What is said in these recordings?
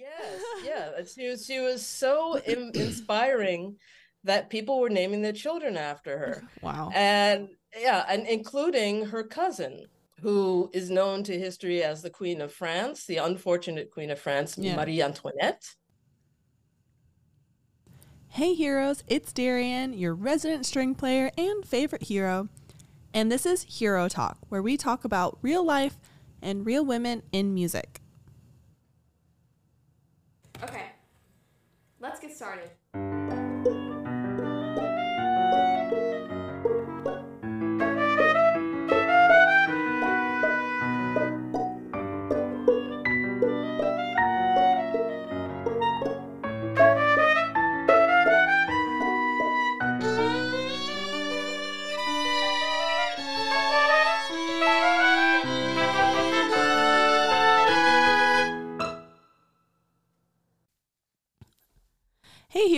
Yes, yeah. She was she was so in, inspiring that people were naming their children after her. Wow. And yeah, and including her cousin, who is known to history as the Queen of France, the unfortunate Queen of France, yeah. Marie Antoinette. Hey heroes, it's Darrian, your resident string player and favorite hero. And this is Hero Talk, where we talk about real life and real women in music. Okay, let's get started.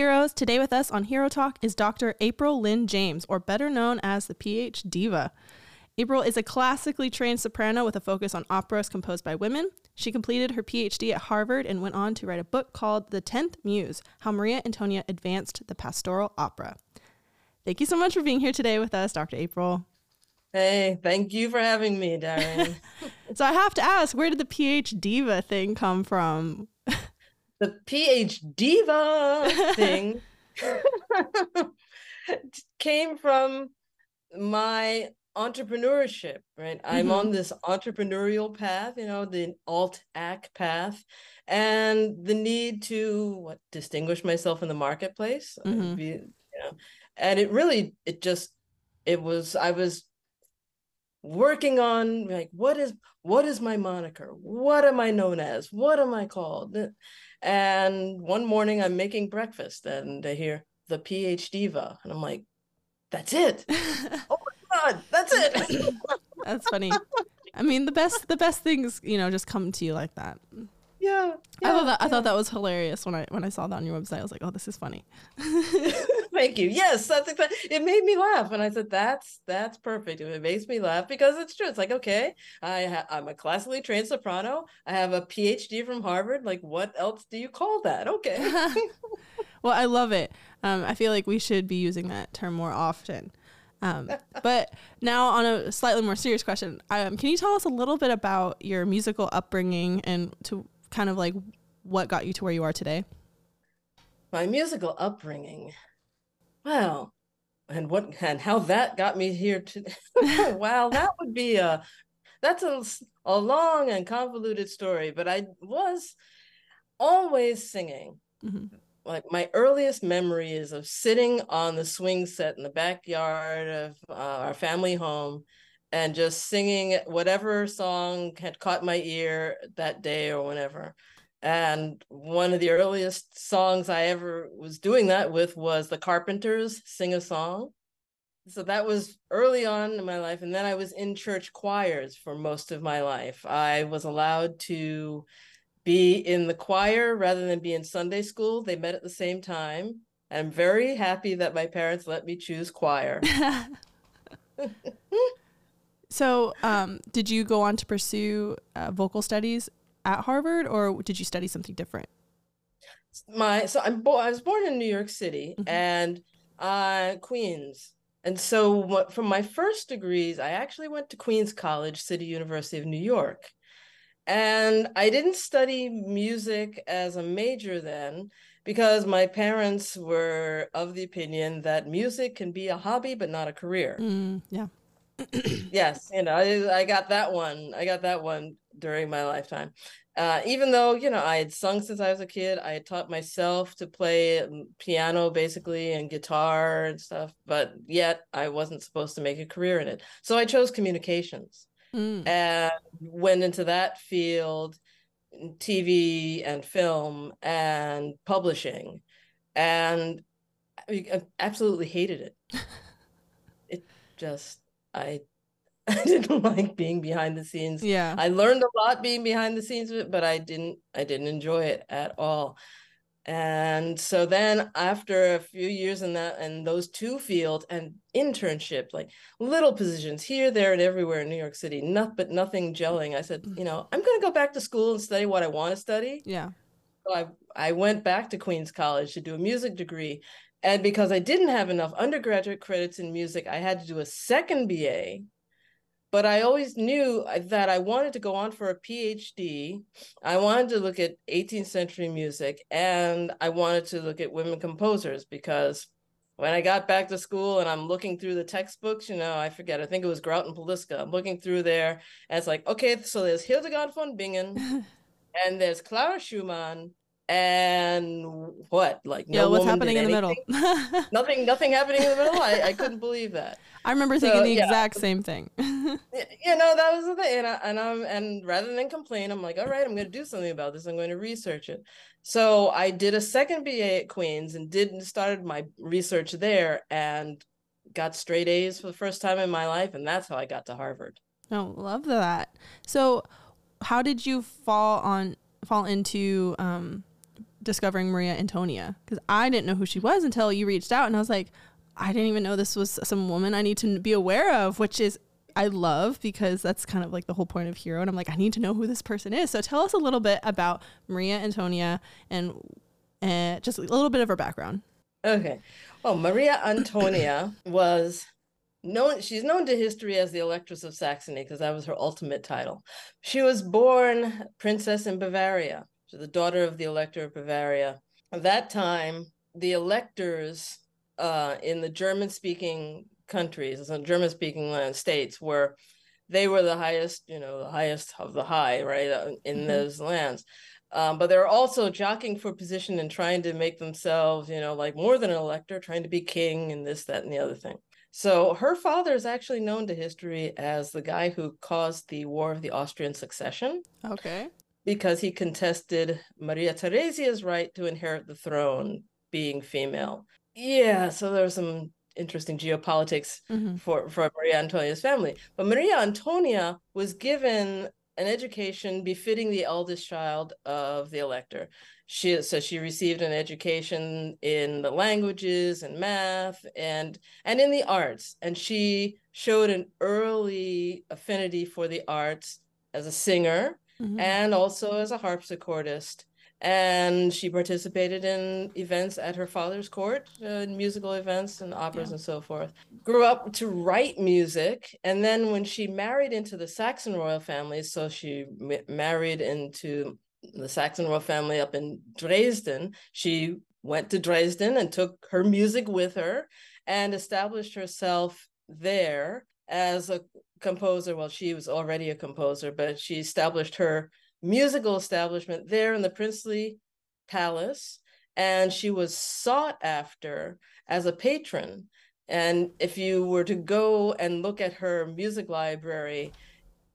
Heroes! Today with us on Hero Talk is Dr. April Lynn James, or better known as the PhDiva. April is a classically trained soprano with a focus on operas composed by women. She completed her PhD at Harvard and went on to write a book called The Tenth Muse How Maria Antonia Advanced the Pastoral Opera. Thank you so much for being here today with us, Dr. April. Hey, thank you for having me, Darrian. so I have to ask, where did the PhDiva thing come from? The PH diva thing came from my entrepreneurship, right? I'm mm-hmm. on this entrepreneurial path, you know, the alt ac path, and the need to what distinguish myself in the marketplace. Mm-hmm. Be, you know, and it really, it just, it was, I was working on like what is what is my moniker what am i known as what am i called and one morning I'm making breakfast and I hear the PhDiva. And I'm like, that's it. oh my God, that's it. that's funny. I mean, the best the best things, you know, just come to you like that. Yeah. yeah I thought that yeah. I thought that was hilarious when I when I saw that on your website. I was like, oh, this is funny. Thank you. Yes, that's exactly. It made me laugh, and I said, "That's that's perfect." It makes me laugh because it's true. It's like, okay, I ha- I'm a classically trained soprano. I have a PhD from Harvard. Like, what else do you call that? Okay. well, I love it. Um, I feel like we should be using that term more often. Um, but now, on a slightly more serious question, um, can you tell us a little bit about your musical upbringing and to kind of like what got you to where you are today? My musical upbringing. Well, and what and how that got me here to wow, that would be a that's a, a long and convoluted story, but I was always singing. Mm-hmm. Like my earliest memory is of sitting on the swing set in the backyard of uh, our family home and just singing whatever song had caught my ear that day or whenever. And one of the earliest songs I ever was doing that with was the Carpenters Sing a Song. So that was early on in my life. And then I was in church choirs for most of my life. I was allowed to be in the choir rather than be in Sunday school. They met at the same time. I'm very happy that my parents let me choose choir. So, um, did you go on to pursue uh, vocal studies at Harvard, or did you study something different? My so I'm bo- I was born in New York City mm-hmm. and uh, Queens, and so what, from my first degrees, I actually went to Queens College, City University of New York, and I didn't study music as a major then because my parents were of the opinion that music can be a hobby but not a career. Mm, yeah yes, you know, I, I, got that one. I got that one during my lifetime. Uh, even though you know I had sung since I was a kid, I had taught myself to play um, piano basically and guitar and stuff, but yet I wasn't supposed to make a career in it. So I chose communications mm. and went into that field, TV and film and publishing, and I absolutely hated it. it just I I didn't like being behind the scenes. Yeah. I learned a lot being behind the scenes of it, but I didn't I didn't enjoy it at all. And so then after a few years in that and those two fields and internship, like little positions here, there, and everywhere in New York City, not but nothing gelling. I said, mm. you know, I'm gonna go back to school and study what I want to study. Yeah. So I, I went back to Queens College to do a music degree. And because I didn't have enough undergraduate credits in music, I had to do a second BA. But I always knew uh, that I wanted to go on for a PhD. I wanted to look at 18th century music and I wanted to look at women composers because when I got back to school and I'm looking through the textbooks, you know, I forget, I think it was Grout and Palisca. I'm looking through there and it's like, okay, so there's Hildegard von Bingen and there's Clara Schumann and what? Like yeah what's happening in the middle? nothing nothing happening in the middle? I, I couldn't believe that. I remember So, thinking the yeah. exact same thing. You know that was the thing and, I, and i'm and rather than complain i'm like all right i'm going to do something about this i'm going to research it. So i did a second ba at queens and did started my research there and got straight a's for the first time in my life and that's how i got to harvard. Oh love that. So how did you fall on fall into um discovering maria antonia because i didn't know who she was until you reached out and i was like i didn't even know this was some woman i need to be aware of which is I love because that's kind of like the whole point of Hero. And I'm like, I need to know who this person is. So tell us a little bit about Maria Antonia and uh, just a little bit of her background. Okay. Well, Maria Antonia was known, she's known to history as the Electress of Saxony because that was her ultimate title. She was born princess in Bavaria. The daughter of the Elector of Bavaria. At that time, the electors uh, in the German speaking countries, in German speaking land states, were they were the highest, you know, the highest of the high, right, uh, in Mhm. those lands. Um, but they're also jockeying for position and trying to make themselves, you know, like more than an elector, trying to be king and this, that, and the other thing. So her father is actually known to history as the guy who caused the War of the Austrian Succession Okay. Because he contested Maria Theresia's right to inherit the throne, being female. Yeah, so there there's some interesting geopolitics hmm for, for Maria Antonia's family. But Maria Antonia was given an education befitting the eldest child of the elector. She so she received an education in the languages and math and and in the arts. And she showed an early affinity for the arts as a singer hmm and also as a harpsichordist. And she participated in events at her father's court, uh, musical events and operas Yeah. and so forth. Grew up to write music. And then when she married into the Saxon royal family, so she m- married into the Saxon royal family up in Dresden, she went to Dresden and took her music with her and established herself there as a composer. Well, she was already a composer, but she established her musical establishment there in the princely palace. And she was sought after as a patron. And if you were to go and look at her music library,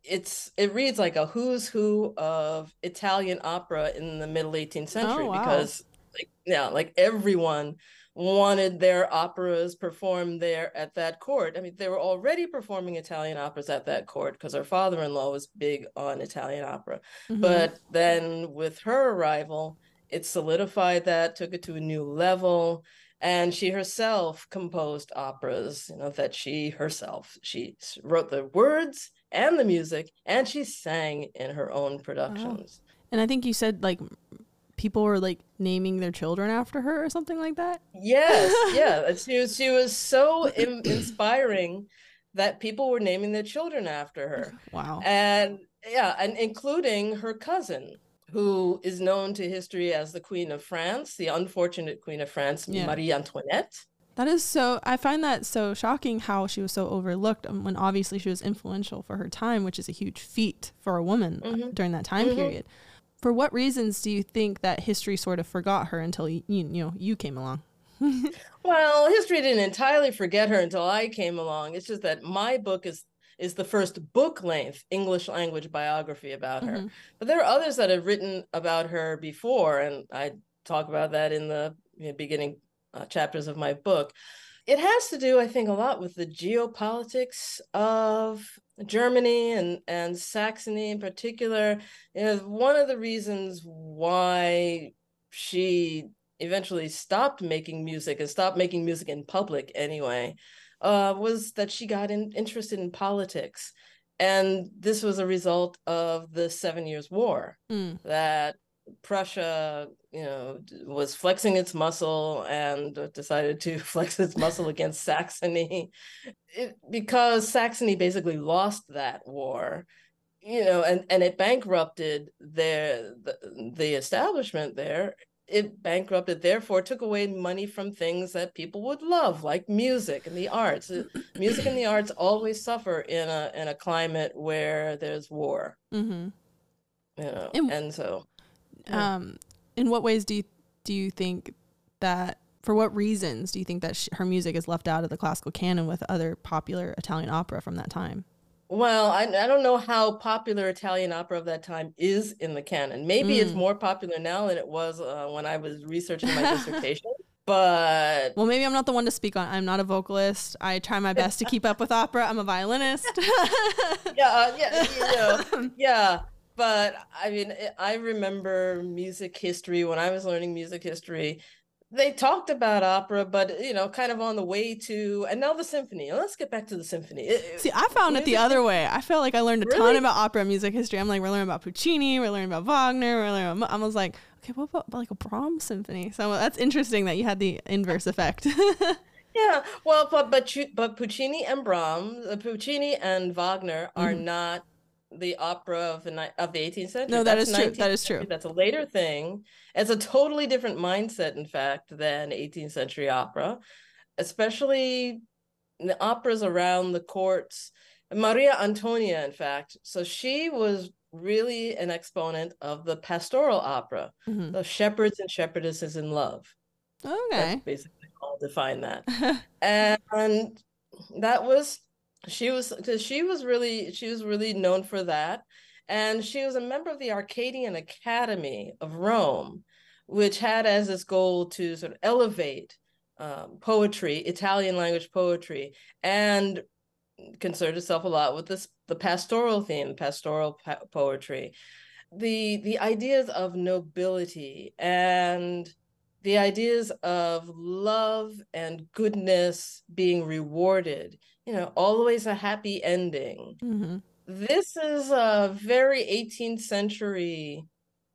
it's it reads like a who's who of Italian opera in the middle 18th century Oh, wow. because like yeah, like everyone wanted their operas performed there at that court. I mean, they were already performing Italian operas at that court because her father-in-law was big on Italian opera. Mhm. But then with her arrival, it solidified that, took it to a new level. And she herself composed operas, you know, that she herself, she wrote the words and the music, and she sang in her own productions. and I think you said like people were like naming their children after her or something like that. Yes, yeah. She was she was so in, inspiring that people were naming their children after her. Wow. And yeah, and including her cousin, who is known to history as the Queen of France, the unfortunate Queen of France, Yeah. Marie Antoinette. That is so. I find that so shocking how she was so overlooked um, when obviously she was influential for her time, which is a huge feat for a woman uh, Mhm. during that time Mhm. period. For what reasons do you think that history sort of forgot her until you, you, know you came along? Well, history didn't entirely forget her until I came along. It's just that my book is is the first book length English language biography about her. Mhm. But there are others that have written about her before, and I talk about that in the beginning uh, chapters of my book. It has to do, I think, a lot with the geopolitics of Germany and, and Saxony in particular. Know, one of the reasons why she eventually stopped making music and stopped making music in public anyway uh, was that she got in, interested in politics. And this was a result of the Seven Years' War Mm. that Prussia, you know, was flexing its muscle and decided to flex its muscle against Saxony, it, because Saxony basically lost that war, you know, and and it bankrupted their the, the establishment there. It bankrupted, therefore took away money from things that people would love, like music and the arts. music and the arts always suffer in a in a climate where there's war. Mm-hmm. You know, and, and so yeah. Um, in what ways do you do you think that? For what reasons do you think that she, her music is left out of the classical canon with other popular Italian opera from that time? Well, I, I don't know how popular Italian opera of that time is in the canon. Maybe mm. it's more popular now than it was uh, when I was researching my dissertation. But well, maybe I'm not the one to speak on. I'm not a vocalist. I try my best to keep up with opera. I'm a violinist. yeah, uh, yeah, you know, yeah but I mean, I remember music history when I was learning music history. They talked about opera, but you know, kind of on the way to, and now the symphony. Let's get back to the symphony. See, I found it the other way. I felt like I learned a really? ton about opera music history. I'm like, we're learning about Puccini, we're learning about Wagner, we're learning. About, I was like, okay, what about like a Brahms symphony? So that's interesting that you had the inverse effect. yeah, well, but but but Puccini and Brahms, uh, Puccini and Wagner are mm-hmm. not the opera of the of the 18th century. No, that That's is true. That is true. That's a later thing. It's a totally different mindset, in fact, than 18th century opera, especially the operas around the courts. Maria Antonia, in fact, so she was really an exponent of the pastoral opera, mm-hmm. the shepherds and shepherdesses in love. Okay, That's basically I'll define that, and that was she was because she was really she was really known for that. And she was a member of the arcadian academy of rome which had as its goal to sort of elevate um, poetry italian language poetry and concerned itself a lot with this the pastoral theme pastoral po- poetry. The the ideas of nobility and the ideas of love and goodness being rewarded you know, always a happy ending. Mm-hmm. This is a very 18th century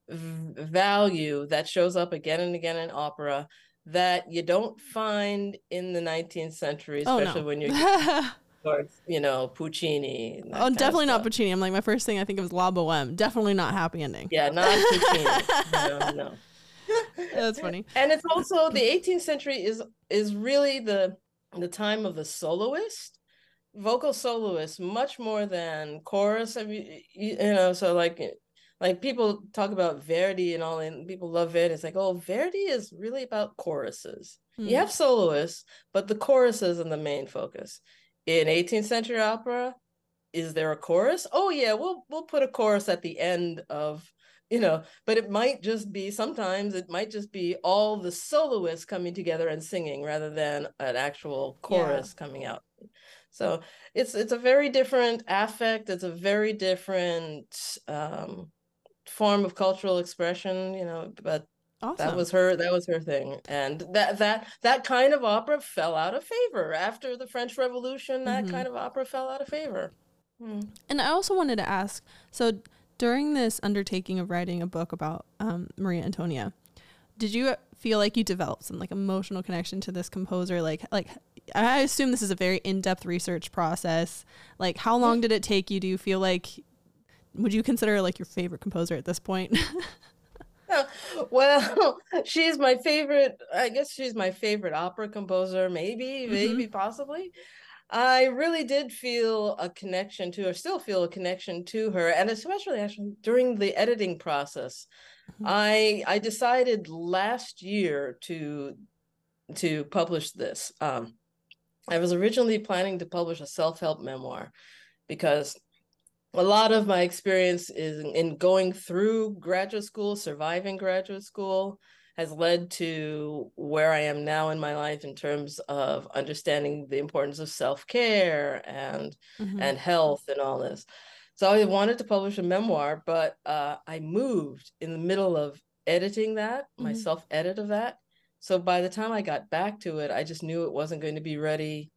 v- value that shows up again and again in opera that you don't find in the 19th century, especially oh, no. when you're towards, you know, Puccini. Oh, definitely not Puccini. I'm like, my first thing I think of is La Boheme. Definitely not happy ending. Yeah, not Puccini. no, no. That's funny. And it's also the 18th century is is really the the time of the soloist vocal soloist, much more than chorus. Mean, you, you know, so like like people talk about Verdi and all, and people love Verdi. It's like, oh, Verdi is really about choruses. Mm. You hmm. have soloists, but the choruses are the main focus. In 18th century opera, is there a chorus? Oh yeah, we'll we'll put a chorus at the end of you know, but it might just be sometimes it might just be all the soloists coming together and singing rather than an actual chorus yeah. coming out. So it's it's a very different affect. It's a very different um, form of cultural expression, you know. But awesome. that was her that was her thing, and that that that kind of opera fell out of favor after the French Revolution. That mm-hmm. kind of opera fell out of favor. Hmm. And I also wanted to ask, so during this undertaking of writing a book about um, Maria Antonia, did you feel like you developed some like emotional connection to this composer? Like like I assume this is a very in-depth research process. Like, how long did it take you? Do you feel like would you consider like your favorite composer at this point? well, she's my favorite. I guess she's my favorite opera composer. Maybe, mm-hmm. maybe, possibly. I really did feel a connection to her. Still feel a connection to her, and especially actually during the editing process. Mm-hmm. I I decided last year to to publish this. Um, I was originally planning to publish a self help memoir because a lot of my experience is in going through graduate school, surviving graduate school, has led to where I am now in my life in terms of understanding the importance of self care and mm-hmm. and health and all this. So I wanted to publish a memoir, but uh, I moved in the middle of editing that, mm-hmm. my self edit of that, so by the time I got back to it, I just knew it wasn't going to be ready.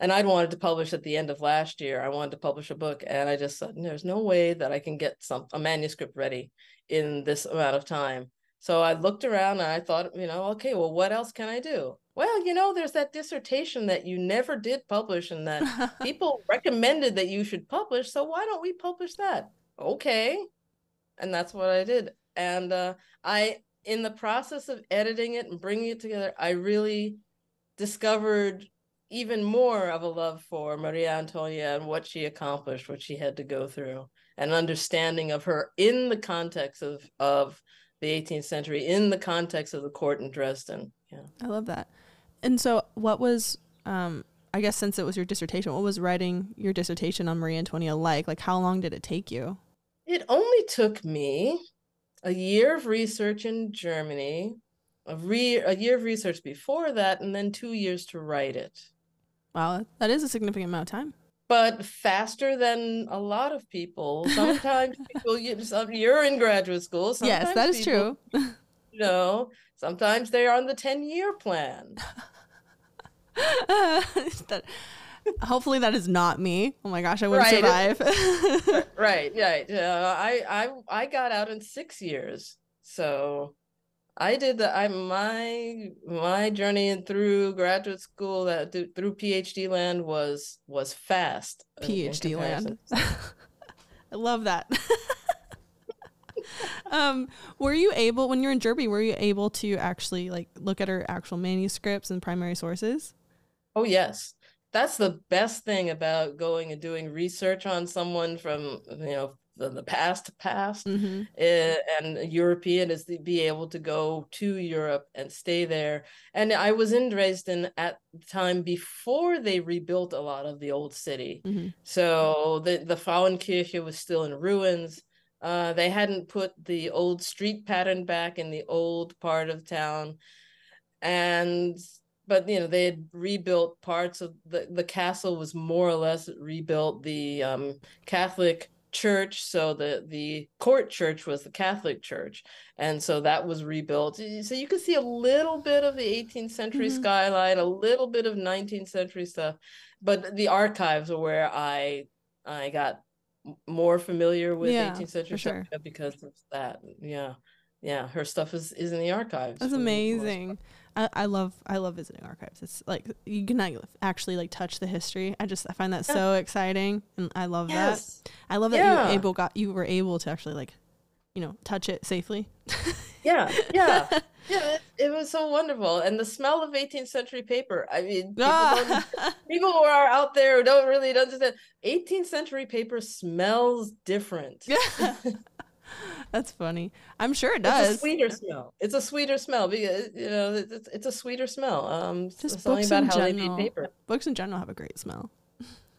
And I'd wanted to publish at the end of last year. I wanted to publish a book, and I just said, "There's no way that I can get some a manuscript ready in this amount of time. So I looked around and I thought, you know, okay, well, what else can I do? Well, you know, there's that dissertation that you never did publish and that people recommended that you should publish. So why don't we publish that? Okay. And that's what I did. And uh, I, in the process of editing it and bringing it together, I really discovered even more of a love for Maria Antonia and what she accomplished, what she had to go through, and understanding of her in the context of of the 18th century, in the context of the court in Dresden. Yeah, I love that. And so, what was, um, I guess, since it was your dissertation, what was writing your dissertation on Maria Antonia like? Like, how long did it take you? It only took me a year of research in Germany, a, re- a year of research before that, and then two years to write it. Wow, that is a significant amount of time. But faster than a lot of people. Sometimes people, you, you're in graduate school. yes, that is people, true. you know, sometimes they're on the 10 year plan. that, hopefully that is not me. Oh my gosh, I would right. survive. right, right. Uh, I, I, I got out in six years. So I did the I my my journey through graduate school that through PhD land was was fast. PhD land. I love that. um, were you able when you're in Derby? Were you able to actually like look at her actual manuscripts and primary sources? Oh yes, that's the best thing about going and doing research on someone from you know the, the past past mm-hmm. uh, and European is to be able to go to Europe and stay there. And I was in Dresden at the time before they rebuilt a lot of the old city. Mm-hmm. So the, the Frauenkirche was still in ruins. Uh, they hadn't put the old street pattern back in the old part of town. And but you know they had rebuilt parts of the the castle was more or less rebuilt the um, catholic church so the the court church was the catholic church and so that was rebuilt so you can see a little bit of the 18th century mm-hmm. skyline a little bit of 19th century stuff but the archives are where i i got more familiar with yeah, 18th century stuff sure. because of that yeah yeah her stuff is is in the archives that's amazing I, I love I love visiting archives. It's like you can actually like touch the history. I just I find that yeah. so exciting, and I love yes. that. I love that yeah. you were able got you were able to actually like, you know, touch it safely. yeah, yeah, yeah. It, it, was so wonderful, and the smell of 18th century paper. I mean, people, ah. people who are out there who don't really understand 18th century paper smells different. Yeah. That's funny. I'm sure it does. It's a sweeter smell. It's a sweeter smell because you know it's, it's a sweeter smell. Um, just something about how general. they made paper. Books in general have a great smell.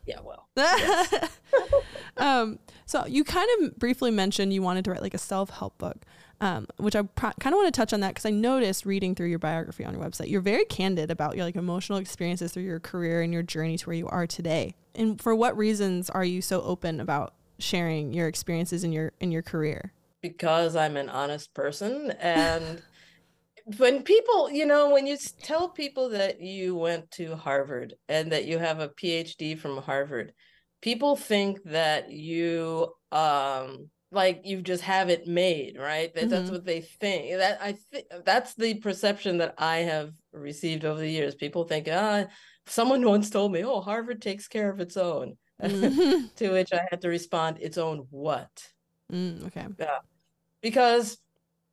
Yeah, well. um, so you kind of briefly mentioned you wanted to write like a self-help book, um, which I kind of want to touch on that because I noticed reading through your biography on your website, you're very candid about your like emotional experiences through your career and your journey to where you are today. And for what reasons are you so open about sharing your experiences in your in your career? because I'm an honest person. And when people, you know, when you tell people that you went to Harvard and that you have a PhD from Harvard, people think that you um like you just have it made, right? That, mm-hmm. That's what they think. That I think that's the perception that I have received over the years. People think, ah, someone once told me, oh, Harvard takes care of its own. Mm-hmm. to which I had to respond, its own what? Mm, okay. Yeah. Because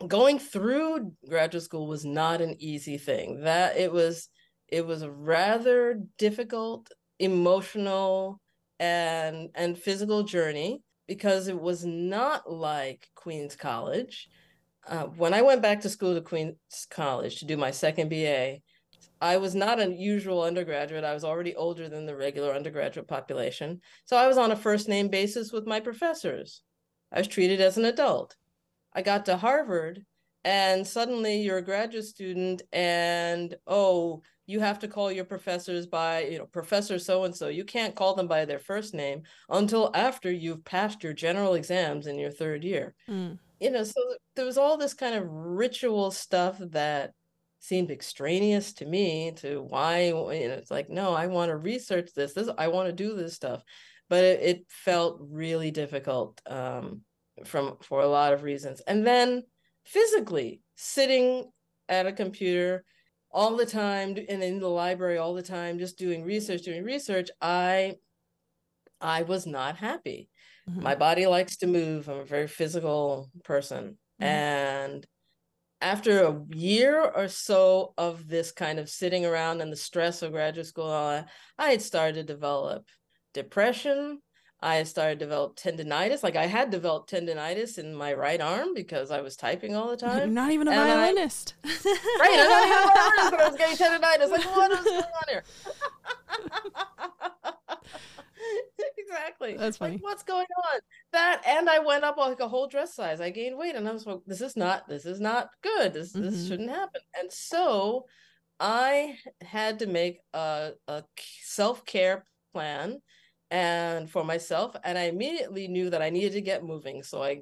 going through graduate school was not an easy thing. That it was it was a rather difficult emotional and and physical journey because it was not like Queens College. Uh, when I went back to school to Queens College to do my second BA, I was not an usual undergraduate. I was already older than the regular undergraduate population. So I was on a first name basis with my professors. I was treated as an adult. I got to Harvard and suddenly you're a graduate student and oh you have to call your professors by you know professor so and so you can't call them by their first name until after you've passed your general exams in your third year mm. you know so there was all this kind of ritual stuff that seemed extraneous to me to why you know it's like no i want to research this this i want to do this stuff but it, it felt really difficult um, from for a lot of reasons. And then physically sitting at a computer all the time and in the library all the time just doing research doing research i i was not happy mm-hmm. my body likes to move i'm a very physical person mm-hmm. and after a year or so of this kind of sitting around and the stress of graduate school i had started to develop depression I started to develop tendonitis. Like I had developed tendonitis in my right arm because I was typing all the time. You're not even a and violinist. I, right, I'm not even a violinist, but I was getting tendonitis. Like, what is going on here? exactly. That's funny. Like, what's going on? That and I went up like a whole dress size. I gained weight, and I was like, "This is not. This is not good. This mm-hmm. this shouldn't happen." And so, I had to make a, a self care plan and for myself and i immediately knew that i needed to get moving so i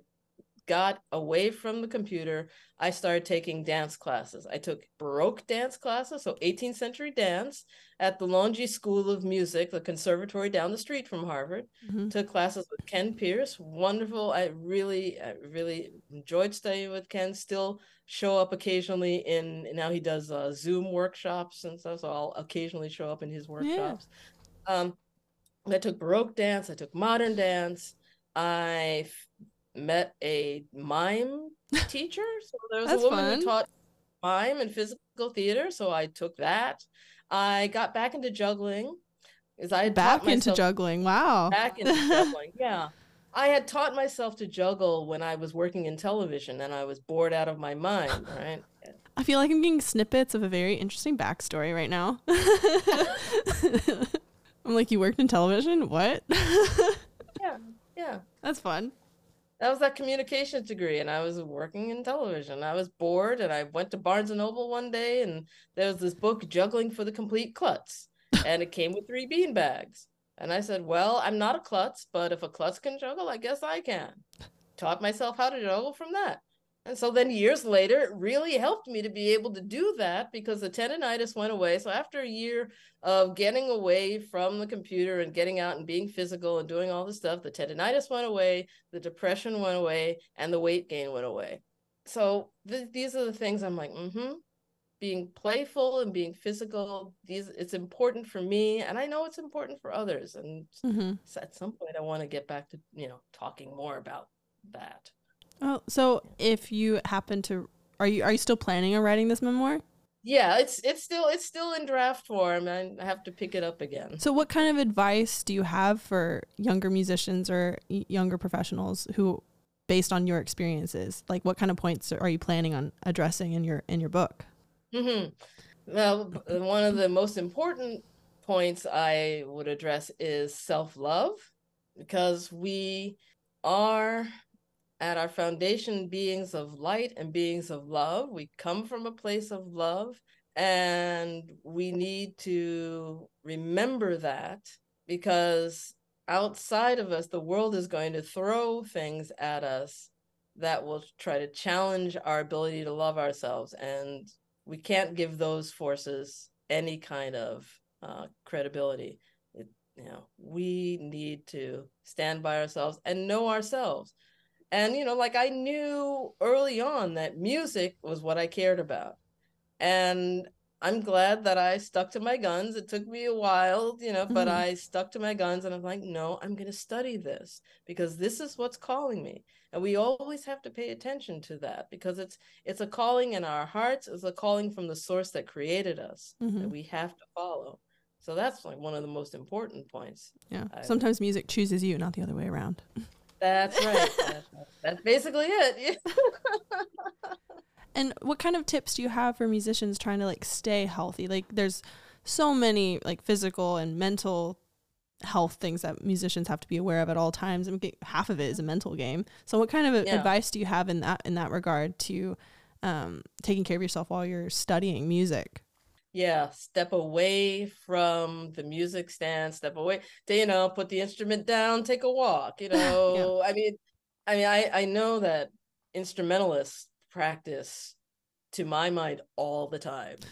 got away from the computer i started taking dance classes i took baroque dance classes so 18th century dance at the Longy school of music the conservatory down the street from harvard mm-hmm. took classes with ken pierce wonderful i really I really enjoyed studying with ken still show up occasionally in now he does uh, zoom workshops and stuff so i'll occasionally show up in his workshops yeah. um, I took Baroque dance, I took modern dance. I met a mime teacher. So there was a woman fun. who taught mime and physical theater. So I took that. I got back into juggling. Is I back into juggling. Wow. Back into juggling. Yeah. I had taught myself to juggle when I was working in television and I was bored out of my mind, right? I feel like I'm getting snippets of a very interesting backstory right now. I'm like, you worked in television? What? yeah, yeah. That's fun. That was that communications degree, and I was working in television. I was bored, and I went to Barnes and Noble one day, and there was this book, Juggling for the Complete Klutz, and it came with three bean bags. And I said, Well, I'm not a klutz, but if a klutz can juggle, I guess I can. Taught myself how to juggle from that. And so then years later, it really helped me to be able to do that because the tendonitis went away. So after a year of getting away from the computer and getting out and being physical and doing all this stuff, the tendonitis went away, the depression went away, and the weight gain went away. So th- these are the things I'm like, mm-hmm. Being playful and being physical, these it's important for me, and I know it's important for others. And mm-hmm. at some point, I want to get back to you know talking more about that. Oh, so if you happen to, are you are you still planning on writing this memoir? Yeah, it's it's still it's still in draft form, and I have to pick it up again. So, what kind of advice do you have for younger musicians or younger professionals who, based on your experiences, like what kind of points are you planning on addressing in your in your book? Mm-hmm. Well, one of the most important points I would address is self love, because we are at our foundation beings of light and beings of love. We come from a place of love, and we need to remember that because outside of us, the world is going to throw things at us that will try to challenge our ability to love ourselves. And we can't give those forces any kind of uh, credibility. It, you know, we need to stand by ourselves and know ourselves and you know like i knew early on that music was what i cared about. And i'm glad that i stuck to my guns. It took me a while you know but mm-hmm. i stuck to my guns and i'm like no i'm going to study this because this is what's calling me. And we always have to pay attention to that because it's it's a calling in our hearts. It's a calling from the source that created us mm-hmm. that we have to follow. So that's like one of the most important points yeah. Sometimes music chooses you not the other way around That's right. that's, that's basically it. and what kind of tips do you have for musicians trying to like stay healthy? Like there's so many like physical and mental health things that musicians have to be aware of at all times and half of it is a mental game. So what kind of yeah. advice do you have in that in that regard to um, taking care of yourself while you're studying music? Yeah step away from the music stand step away to, you know put the instrument down take a walk you know yeah. i mean i mean i i know that instrumentalists practice to my mind all the time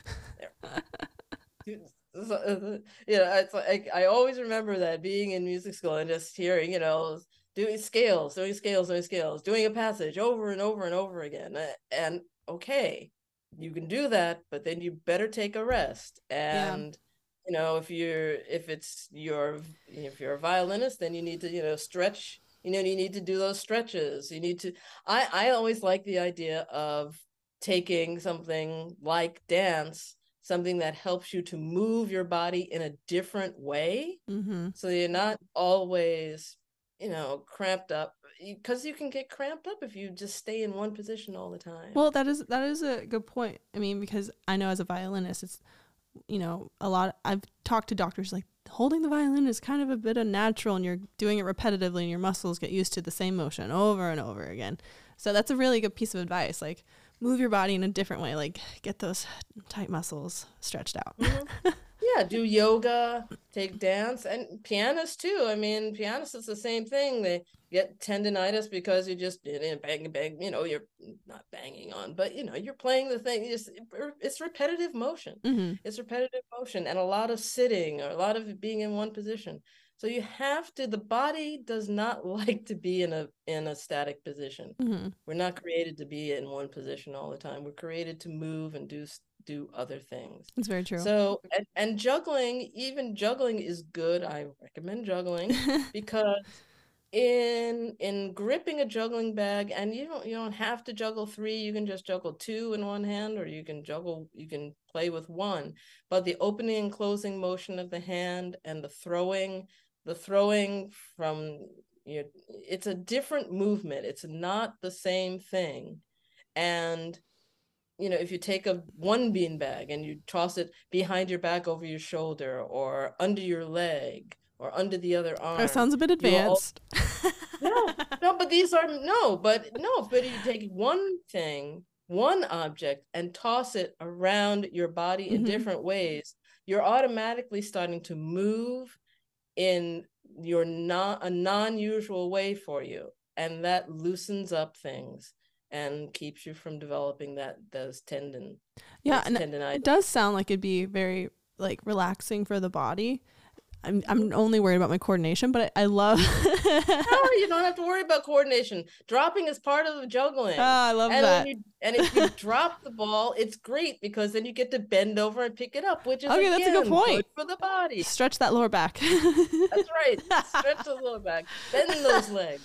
you know it's like i always remember that being in music school and just hearing you know doing scales, doing scales, doing scales, doing a passage over and over and over again. And okay, you can do that, but then you better take a rest. And yeah. you know, if you're if it's your if you're a violinist, then you need to, you know, stretch, you know, you need to do those stretches. You need to I I always like the idea of taking something like dance something that helps you to move your body in a different way mm-hmm. so you're not always you know cramped up because you can get cramped up if you just stay in one position all the time well that is that is a good point i mean because i know as a violinist it's you know a lot i've talked to doctors like holding the violin is kind of a bit unnatural and you're doing it repetitively and your muscles get used to the same motion over and over again so that's a really good piece of advice like move your body in a different way, like get those tight muscles stretched out. Mm-hmm. yeah, do yoga, take dance, and pianists too. I mean, pianists it's the same thing. They get tendonitis because you just bang bang. You know, you're not banging on, but you know, you're playing the thing. It's, it's repetitive motion. Mm-hmm. It's repetitive motion, and a lot of sitting or a lot of being in one position. So you have to the body does not like to be in a in a static position. Mm-hmm. We're not created to be in one position all the time. We're created to move and do do other things. It's very true. So and, and juggling, even juggling is good. I recommend juggling because in in gripping a juggling bag and you don't you don't have to juggle three you can just juggle two in one hand or you can juggle you can play with one but the opening and closing motion of the hand and the throwing the throwing from you know, it's a different movement it's not the same thing and you know if you take a one bean bag and you toss it behind your back over your shoulder or under your leg or under the other arm that sounds a bit advanced all... no no but these are no but no but you take one thing one object and toss it around your body in mm-hmm. different ways you're automatically starting to move in your non a non-usual way for you and that loosens up things and keeps you from developing that those tendon yeah and tendonitis. it does sound like it'd be very like relaxing for the body I'm I'm only worried about my coordination, but I, I love. no, you don't have to worry about coordination. Dropping is part of the juggling. Oh, I love and that. You, and if you drop the ball, it's great because then you get to bend over and pick it up, which is okay. Again, that's a good point for the body. Stretch that lower back. that's right. Stretch the lower back. Bend those legs.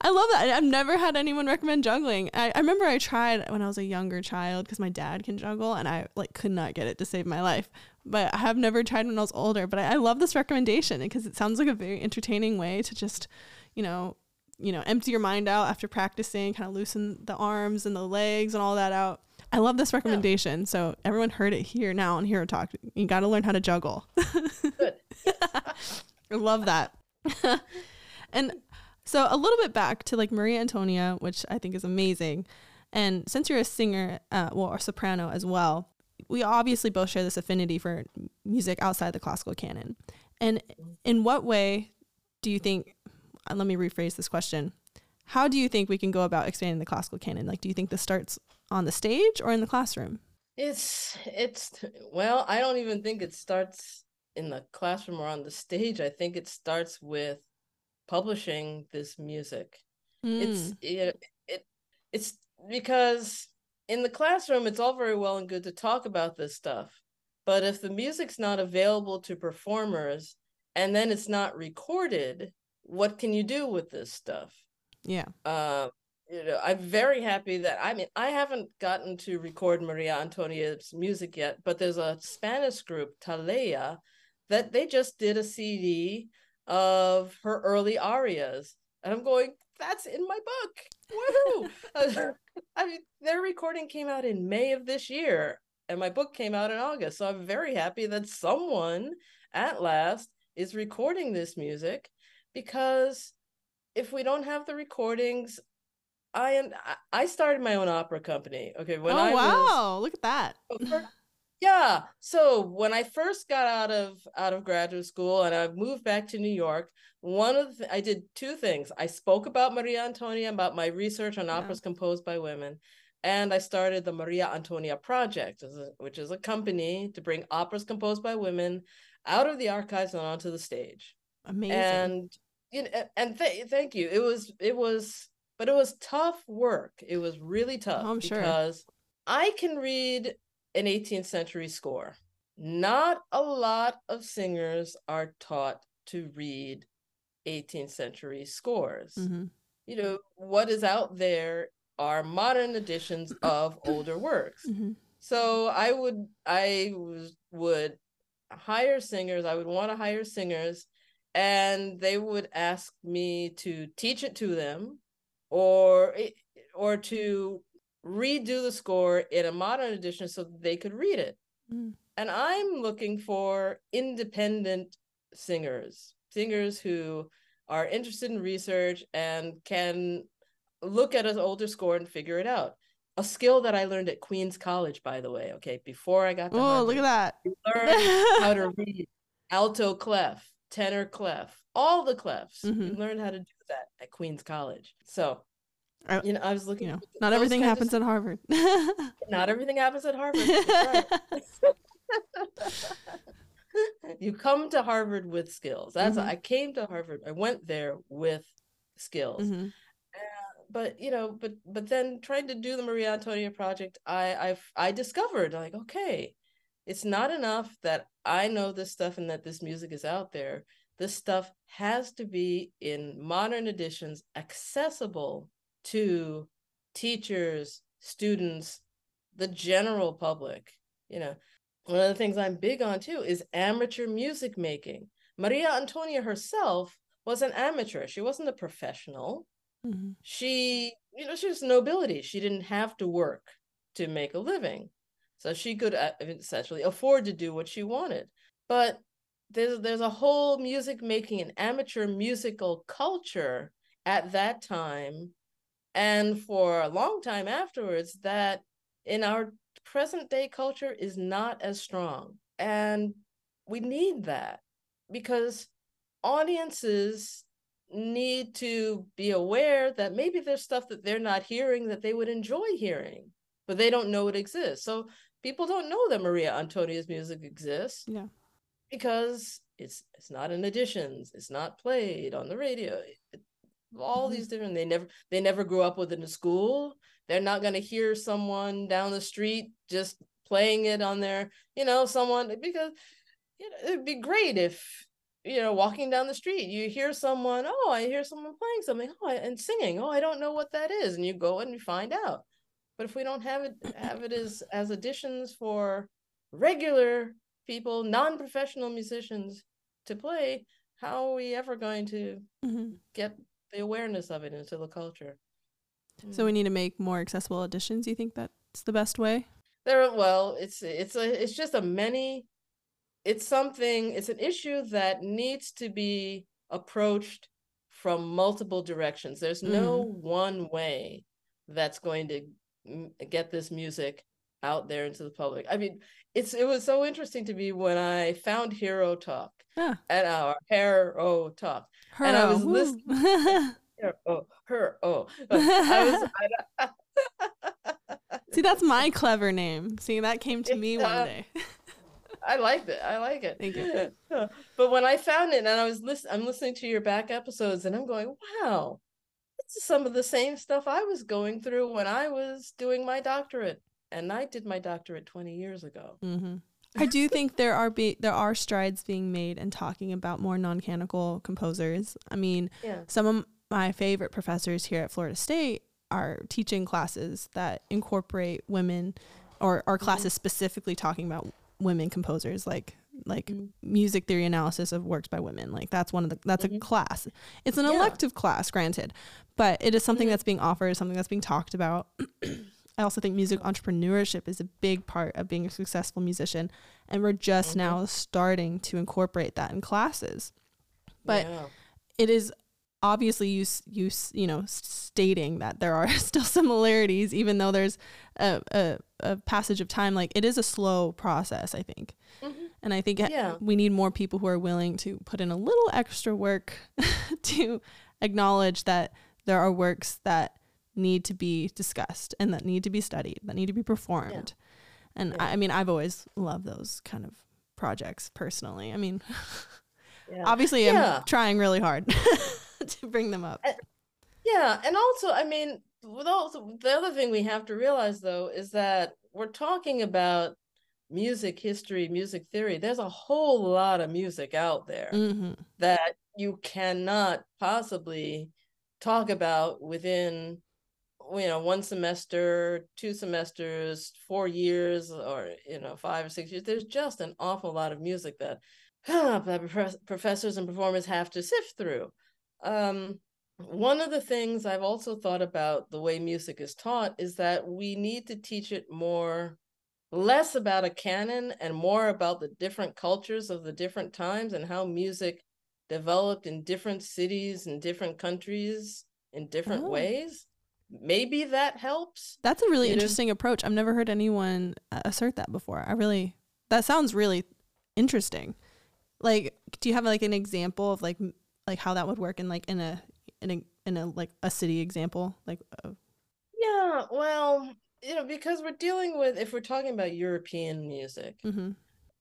I love that. I've never had anyone recommend juggling. I, I remember I tried when I was a younger child because my dad can juggle and I like could not get it to save my life. But I have never tried when I was older. But I, I love this recommendation because it sounds like a very entertaining way to just, you know, you know, empty your mind out after practicing, kind of loosen the arms and the legs and all that out. I love this recommendation. Yeah. So everyone heard it here now on Hero Talk. You got to learn how to juggle. Good. I love that. and so a little bit back to like Maria Antonia, which I think is amazing. And since you're a singer, uh, well, a soprano as well, we obviously both share this affinity for music outside the classical canon. And in what way do you think? Uh, let me rephrase this question. How do you think we can go about expanding the classical canon? Like, do you think this starts on the stage or in the classroom? It's it's well, I don't even think it starts in the classroom or on the stage. I think it starts with publishing this music. Mm. It's it, it it's because in the classroom it's all very well and good to talk about this stuff, but if the music's not available to performers and then it's not recorded, what can you do with this stuff? Yeah. Uh, you know, I'm very happy that I mean I haven't gotten to record Maria Antonia's music yet, but there's a Spanish group, Talea, that they just did a CD of her early arias. And I'm going, that's in my book. Woohoo! I mean, their recording came out in May of this year, and my book came out in August. So I'm very happy that someone at last is recording this music because if we don't have the recordings, I am I started my own opera company. Okay, when oh, I wow, was, look at that. Oh, Yeah. So when I first got out of out of graduate school and I moved back to New York, one of the, I did two things. I spoke about Maria Antonia, about my research on yeah. operas composed by women, and I started the Maria Antonia Project, which is a company to bring operas composed by women out of the archives and onto the stage. Amazing. And you know, and th- thank you. It was it was but it was tough work. It was really oh, tough Oh, I'm sure. because I can read an 18th century score. Not a lot of singers are taught to read 18th century scores. hmm You know, what is out there are modern editions of older works. hmm So I would I would hire singers. I would want to hire singers, and they would ask me to teach it to them, or or to redo the score in a modern edition so that they could read it. Mm. And I'm looking for independent singers, singers who are interested in research and can look at an older score and figure it out. A skill that I learned at Queens College, by the way. Okay, before I got to Oh, look at that. you learn how to read alto clef, tenor clef, all the clefs. You Mhm. learn how to do that at Queens College. So, I- you know, I was looking. You know, not everything of happens at Harvard. Not everything happens at Harvard. You come to Harvard with skills. That's Mhm. I came to Harvard. I went there with skills. Mhm. But you know, but but then trying to do the Maria Antonia project, I I I discovered like okay, it's not enough that I know this stuff and that this music is out there. This stuff has to be in modern editions, accessible to teachers, students, the general public. You know, one of the things I'm big on too is amateur music making. Maria Antonia herself was an amateur. She wasn't a professional. Mhm. She, you know, she was nobility. She didn't have to work to make a living. So she could uh, essentially afford to do what she wanted. But there's there's a whole music making and amateur musical culture at that time and for a long time afterwards that in our present day culture is not as strong. And we need that because audiences need to be aware that maybe there's stuff that they're not hearing that they would enjoy hearing, but they don't know it exists. So people don't know that Maria Antonia's music exists Yeah. because it's it's not in editions, it's not played on the radio. It- all these different they never they never grew up within a school. They're not going to hear someone down the street just playing it on their, you know, someone because you know, it'd be great if you know walking down the street you hear someone oh i hear someone playing something. Oh I- and singing. Oh i don't know what that is. And you go and you find out. But if we don't have it have it as as additions for regular people non-professional musicians to play how are we ever going to Mhm. get the awareness of it into the culture So we need to make more accessible editions. You think that's the best way? there are- well it's it's a it's just a many it's something it's an issue that needs to be approached from multiple directions there's no one way that's going to mm, get this music out there into the public i mean it's it was so interesting to me when i found hero talk Yeah. at our hero talk Her, And I was woo. listening- her oh her oh i was I, See, that's my clever name. See, that came to me one day. I liked it. I like it. Thank you. but when I found it and I was listen, I'm listening to your back episodes and I'm going, wow, this is some of the same stuff I was going through when I was doing my doctorate. And I did my doctorate 20 years ago. hmm I do think there are be there are strides being made in talking about more non-canonical composers. I mean, Yeah. some of my favorite professors here at Florida State are teaching classes that incorporate women or Mm-hmm. are classes specifically talking about women composers like like Mhm. music theory analysis of works by women like that's one of the that's a Mhm. class it's an Yeah. elective class granted but it is something Mhm. that's being offered something that's being talked about i also think music entrepreneurship is a big part of being a successful musician and we're just Mhm. now starting to incorporate that in classes But- Yeah. it is obviously you you you know stating that there are still similarities even though there's a, a, a passage of time like it is a slow process i think Mhm. and i think Yeah. we need more people who are willing to put in a little extra work to acknowledge that there are works that need to be discussed and that need to be studied that need to be performed and Yeah. I, I mean i've always loved those kind of projects personally i mean Yeah. obviously Yeah. i'm trying really hard to bring them up. Yeah, and also, I mean, with also the other thing we have to realize though is that we're talking about music history, music theory. There's a whole lot of music out there hmm that you cannot possibly talk about within you know one semester two semesters four years or you know five or six years there's just an awful lot of music that, that professors and performers have to sift through um, one of the things i've also thought about the way music is taught is that we need to teach it more less about a canon and more about the different cultures of the different times and how music developed in different cities and different countries in different Oh. ways. Maybe that helps. That's a really interesting approach. I've never heard anyone uh, assert that before. I really that sounds really interesting. Like, do you have like an example of like like how that would work in like in a in a in a like a city example? Like, uh, Yeah, well, you know, because we're dealing with if we're talking about European music, Mm-hmm.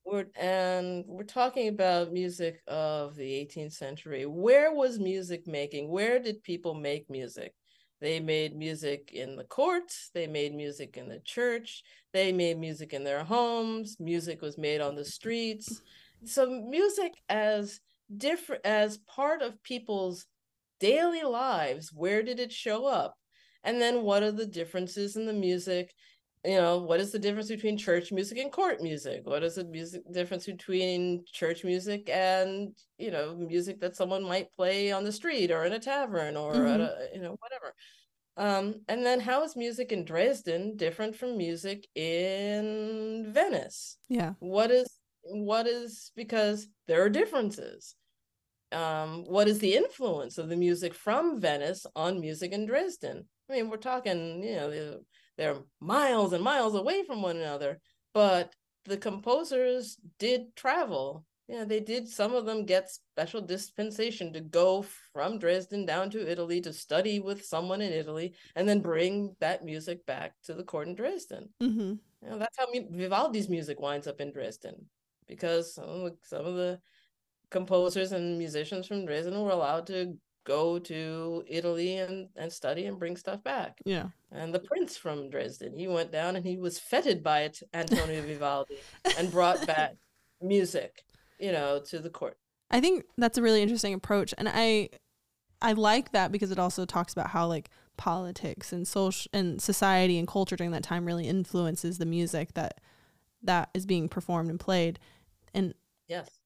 we're and we're talking about music of the 18th century. Where was music making? Where did people make music? They made music in the courts, they made music in the church, they made music in their homes, music was made on the streets. So music as different as part of people's daily lives, where did it show up? And then what are the differences in the music? You know, what is the difference between church music and court music? What is the music difference between church music and, you know, music that someone might play on the street or in a tavern or at a, you know, whatever. Um, and then how is music in Dresden different from music in Venice? yeah, what is what is because there are differences um what is the influence of the music from venice on music in dresden i mean we're talking you know they're, they're miles and miles away from one another but the composers did travel. Yeah they did some of them get special dispensation to go from dresden down to italy to study with someone in italy and then bring that music back to the court in dresden. Hmm you know, that's how Vivaldi's music winds up in Dresden, because some of, the, some of the composers and musicians from Dresden were allowed to go to Italy and, and study and bring stuff back. yeah. And the prince from Dresden, he went down and he was feted by it, Antonio Vivaldi and brought back music, you know, to the court. I think that's a really interesting approach, and I I like that because it also talks about how like politics and social and society and culture during that time really influences the music that that is being performed and played, and Yes.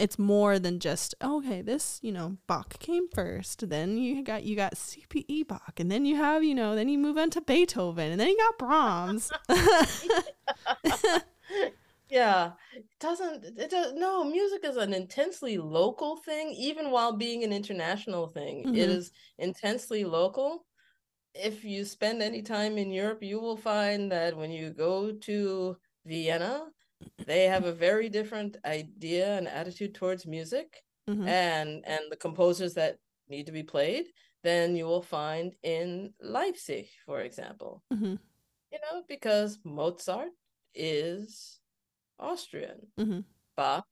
It's more than just okay this you know bach came first then you got you got cpe bach and then you have you know then you move on to beethoven and then you got brahms Yeah, it doesn't it does no, music is an intensely local thing, even while being an international thing. It Mhm. is intensely local. If you spend any time in Europe, you will find that when you go to Vienna, they have a very different idea and attitude towards music Mhm. and and the composers that need to be played than you will find in Leipzig, for example Mhm. you know, because Mozart is Austrian, Mhm. Bach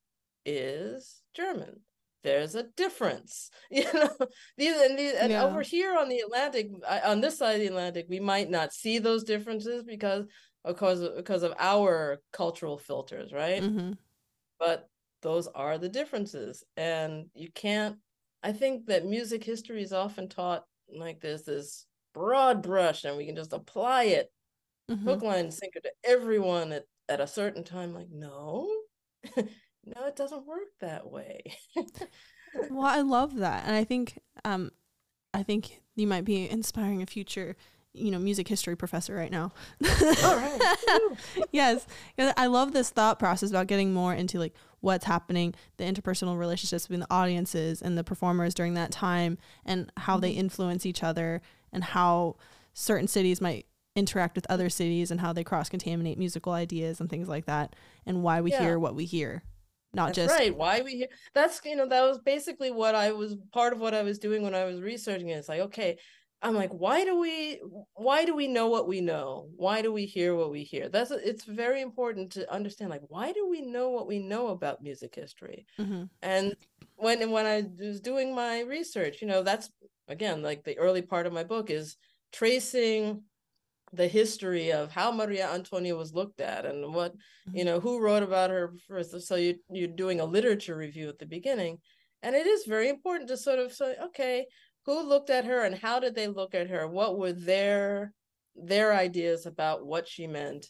is German. There's a difference, you know. These and these, and Yeah. over here on the Atlantic, on this side of the Atlantic, we might not see those differences because because of, because of our cultural filters, right? Mhm. But those are the differences, and you can't. I think that music history is often taught like there's this broad brush, and we can just apply it Mhm. hook, line, and sinker to everyone at, at a certain time. Like, no, no, it doesn't work that way. well i love that and i think um i think you might be inspiring a future you know music history professor right now All right. Yes i love this thought process about getting more into like what's happening the interpersonal relationships between the audiences and the performers during that time and how they Mhm. influence each other and how certain cities might interact with other cities and how they cross contaminate musical ideas and things like that and why we Yeah. hear what we hear not That's just right. Why we hear that's you know that was basically what I was part of what I was doing when I was researching it. It's like okay, I'm like, why do we why do we know what we know? Why do we hear what we hear? That's it's very important to understand like why do we know what we know about music history? Mm-hmm. And when when I was doing my research, you know, that's again like the early part of my book is tracing the history of how Maria Antonia was looked at and what you mm-hmm. know who wrote about her first. So you you're doing a literature review at the beginning, and it is very important to sort of say, okay, who looked at her and how did they look at her? What were their their ideas about what she meant?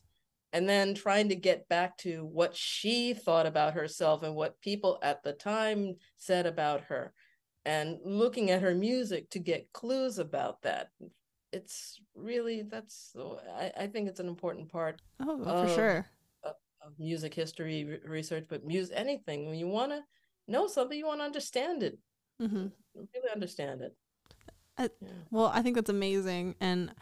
And then trying to get back to what she thought about herself and what people at the time said about her and looking at her music to get clues about that. It's really that's i, I think it's an important part oh of, for sure. of, of music history research but music anything. When you want to know something you want to understand it mm-hmm. really understand it yeah. Well, I think that's amazing, and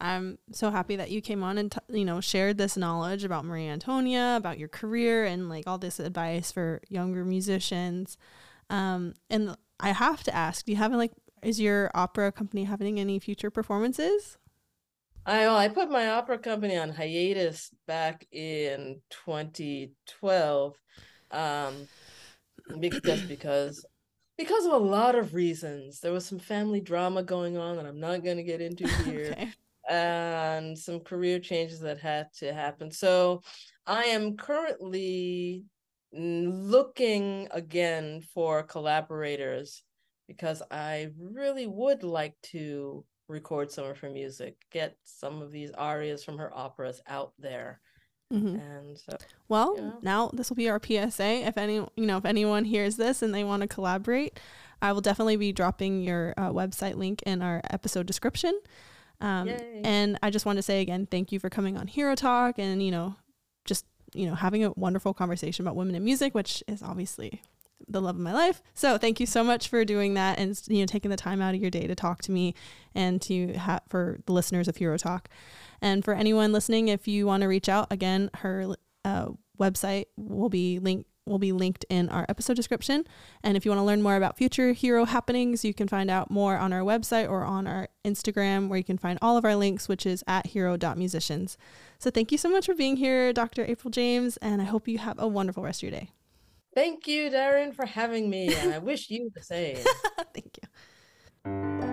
I'm so happy that you came on and t- you know shared this knowledge about Maria Antonia, about your career, and like all this advice for younger musicians. Um, and I have to ask, do you have like is your opera company having any future performances? I I put my opera company on hiatus back in 2012, um, just because because of a lot of reasons. There was some family drama going on that I'm not going to get into here. okay. And some career changes that had to happen. So I am currently looking again for collaborators because I really would like to record some of her music, get some of these arias from her operas out there. Mm-hmm. And so, well, you know. now this will be our PSA. If any, you know, if anyone hears this and they want to collaborate, I will definitely be dropping your uh, website link in our episode description. Um, and I just want to say again, thank you for coming on Hero Talk and you know, just you know, having a wonderful conversation about women in music, which is obviously the love of my life. So thank you so much for doing that and you know taking the time out of your day to talk to me and to have for the listeners of Hero Talk. And for anyone listening, if you want to reach out, again, her uh, website will be linked will be linked in our episode description. And if you want to learn more about future hero happenings, you can find out more on our website or on our Instagram, where you can find all of our links, which is at hero.musicians. So thank you so much for being here, Dr. April James, and I hope you have a wonderful rest of your day. Thank you, Darrian, for having me. I wish you the same. Thank you.